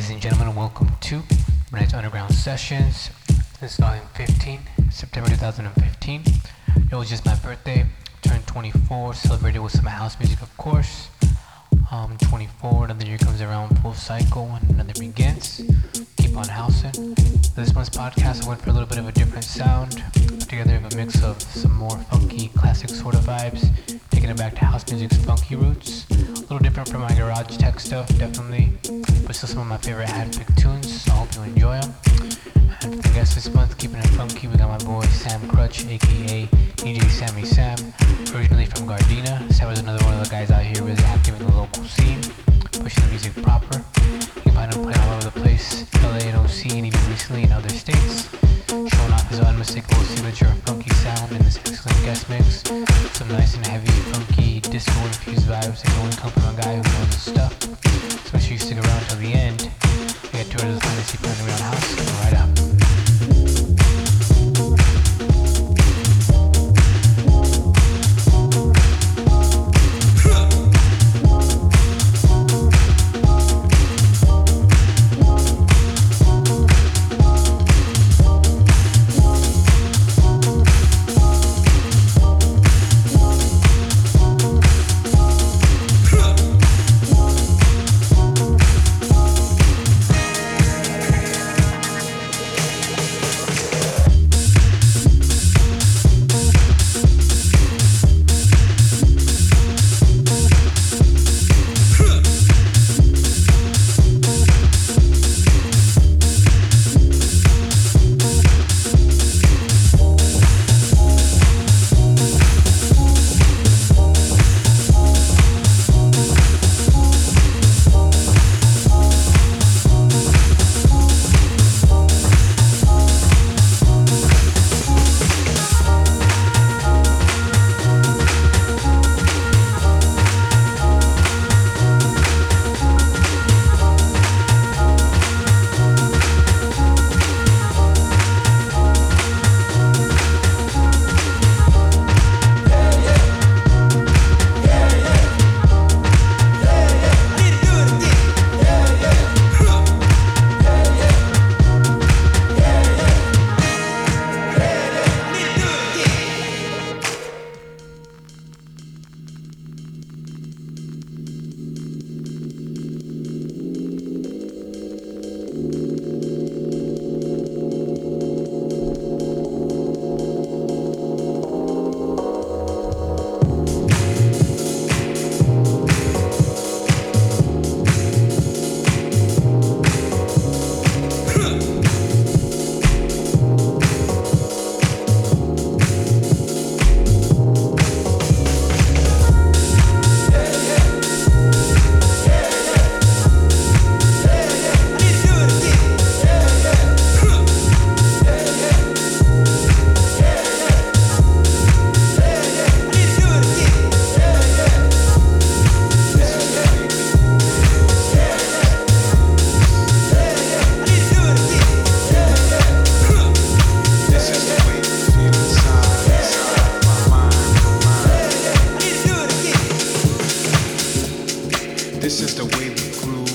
ladies and gentlemen, welcome to Midnight's Underground Sessions. This is volume 15, September 2015. It was just my birthday, turned 24, celebrated with some house music, of course. Um, 24, another year comes around, full cycle, and another begins. Keep on housing. This month's podcast, I went for a little bit of a different sound. Put together a mix of some more funky, classic sort of vibes, taking it back to house music's funky roots. A little different from my garage tech stuff, definitely, but still some of my favorite handpicked tunes, so I hope you enjoy them. And for the guest this month, keeping it funky, we got my boy Sam Crutch, aka DJ Sammy Sam, originally from Gardena. Sam was another one of the guys out here really active in the local scene, pushing the music proper. You can find him playing all over the place, LA and OC, and even recently in other states, showing off his unmistakable signature sound in this excellent guest mix. Some nice and heavy, funky, disco-infused vibes that can only come from a guy who knows his stuff. So make sure you stick around till the end. We got two people in the around house coming right up. The way we groove,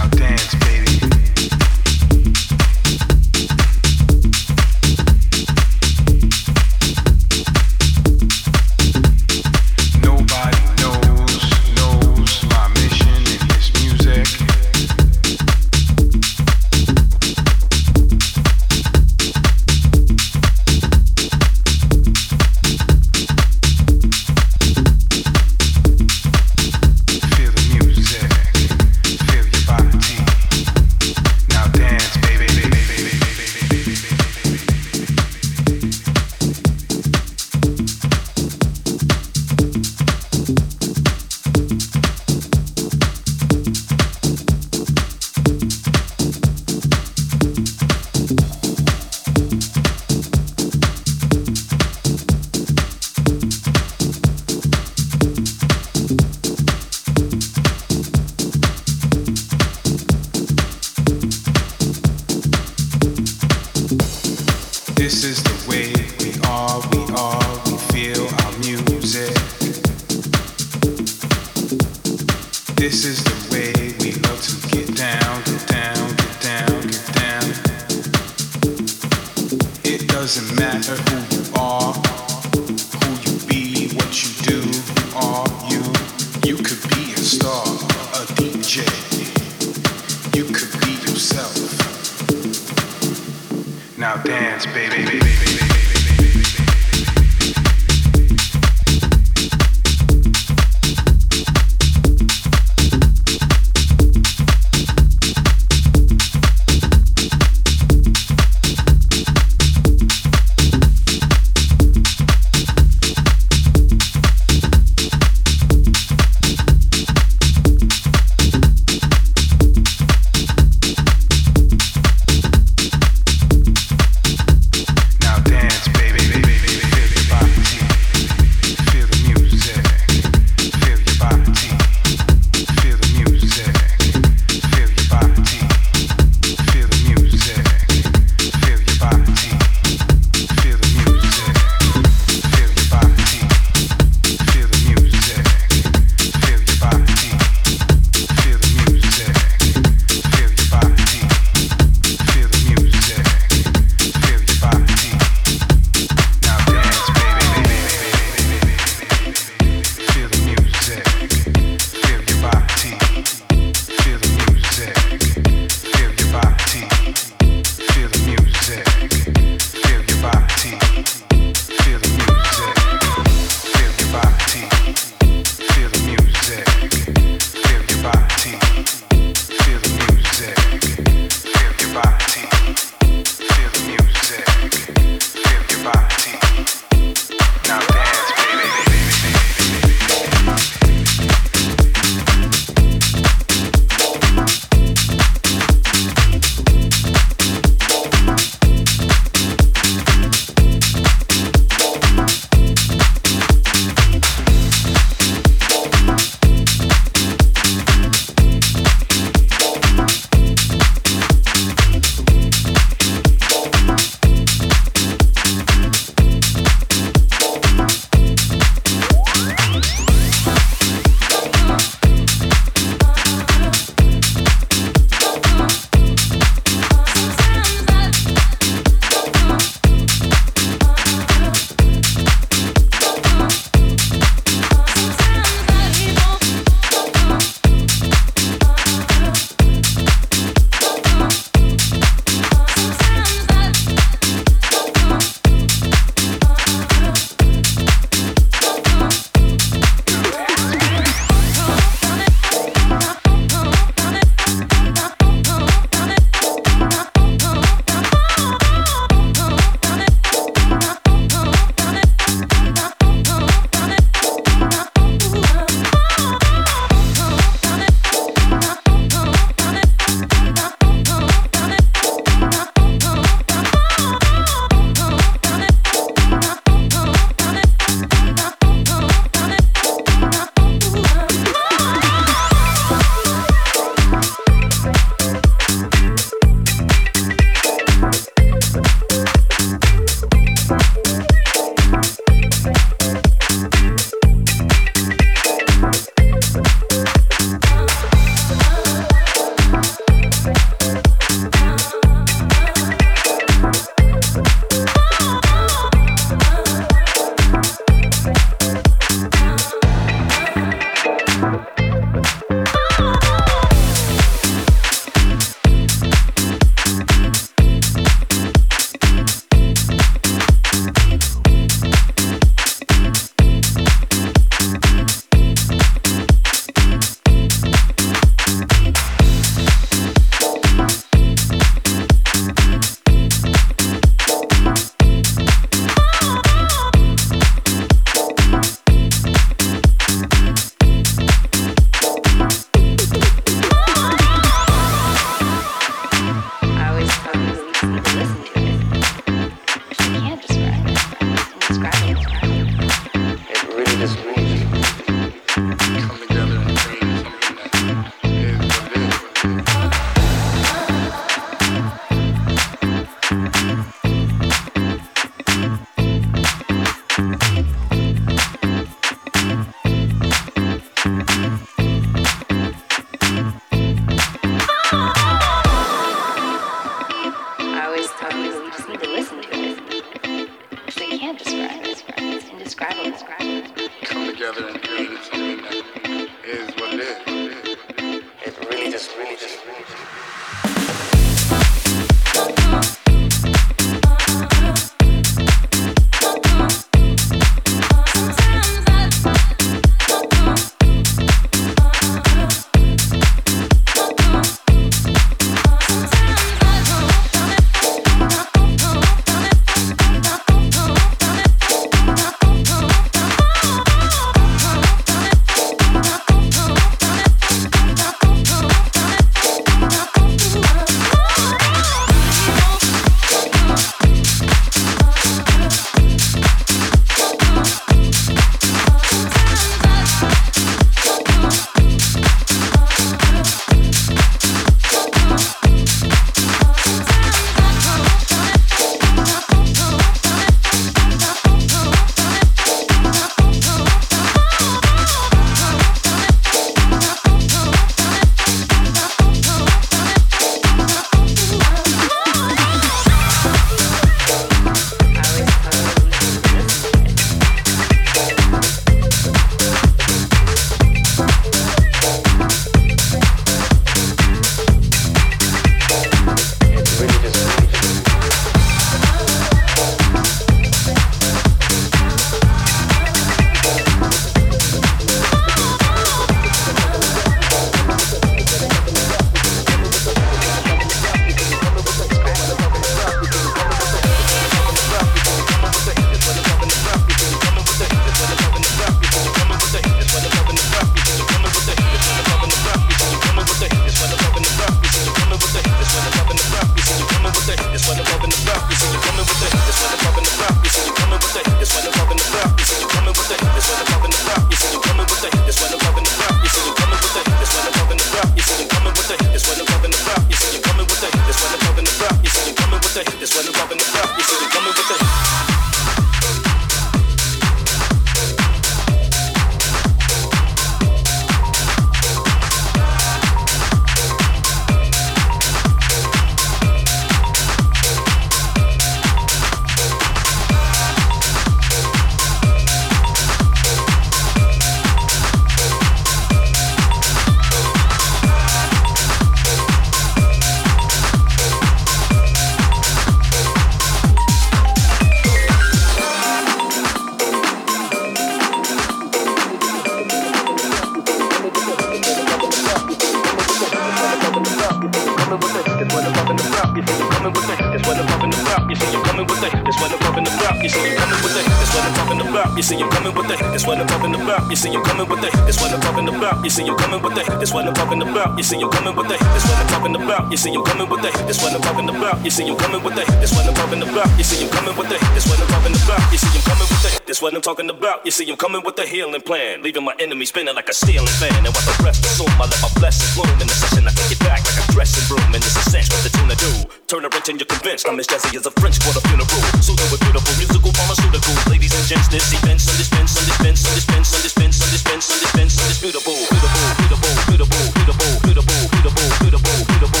with the that's what I'm talking about. You see him coming with the that's what I'm talking about. You see him coming with the that's what I'm talking about. You see him coming with the that's what I'm talking about. You see him coming with the that's what I'm talking about. You see him coming with the healing plan, leaving my enemy spinning like a stealing fan. And while the rest assume, I let my blessings bloom in the session. I take it back like a dressing room, and it's a sense what the tune I do. Turn a wrench and you're convinced I'm as jazzy as a French quarter funeral. Soothing with beautiful musical pharmaceuticals, ladies and gents. This event's undispense, undispense, undispense, undispense, undispense, undispense, undisputable, beautiful, beautiful, beautiful, beautiful, beautiful, beautiful, beautiful, beautiful, beautiful,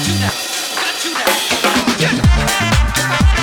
Got you now. got you now. got you down.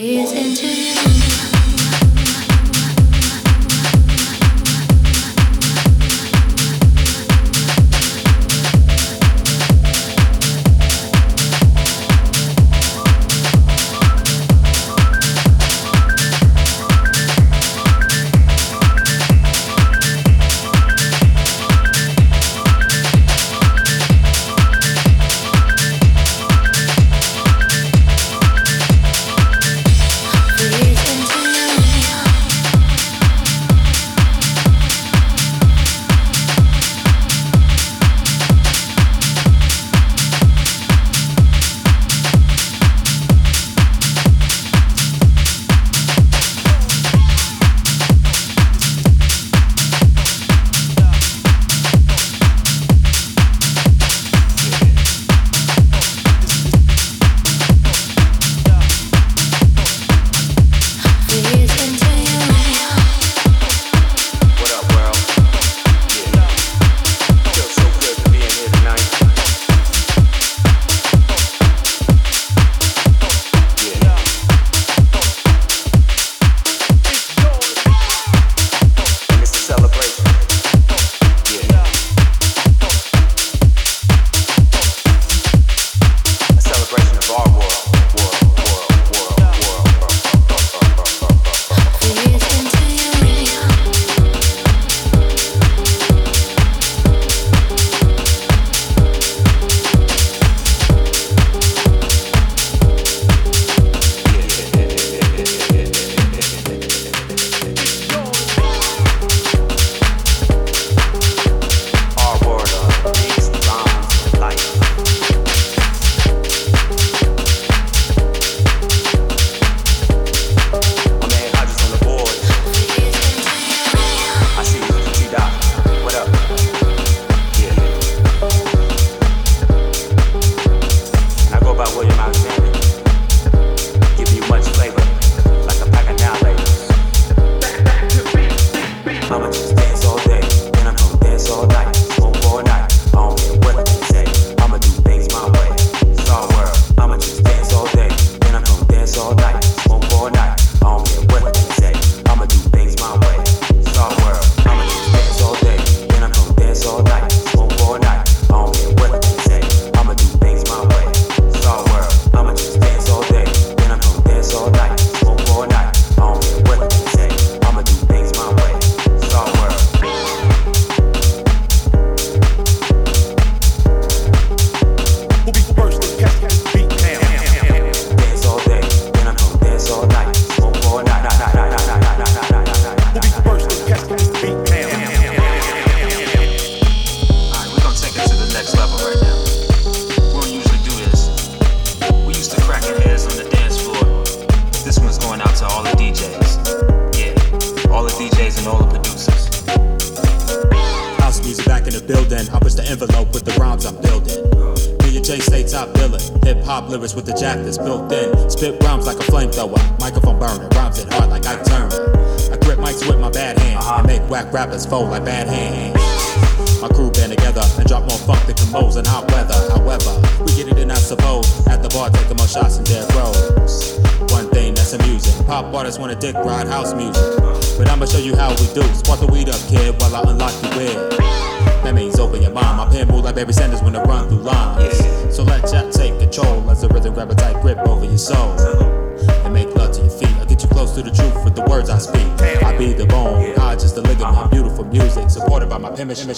Building. I Hip-hop artists wanna dick ride house music. But I'ma show you how we do. Spark the weed up, kid, while I unlock the wig. That means open your mind. My pen move like Barry Sanders when I run through lines. So let chat take control as the rhythm grab a tight grip over your soul. And make love to your feet. I'll get you close to the truth with the words I speak. I be the bone, God just the ligament. Beautiful music supported by my penmanship.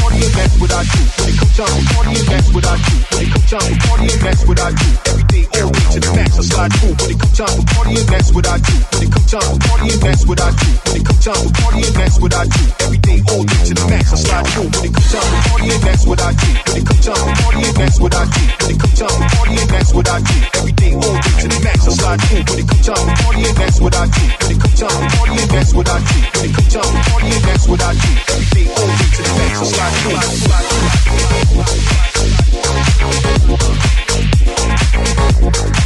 party and that's what I do. When it comes party and mess, what I do. When it comes party and mess, what I do. Every day, all day to the max, I slide through. When it comes time for partying, that's what I do. When it comes time for partying, that's what I do. When it comes time for partying, that's what I do. Every day, all day to the max, I slide through. When it comes time for partying, that's what I do. When it comes time for partying, that's what I do. When it comes time for partying, that's what I do. Every day, all day to the max, I slide through. When it comes time for partying, that's what I do. When it comes time for partying, that's what I do. When it comes time for partying, that's what I do. Every day, all day to the max, I slide through. Slide through. Thank you.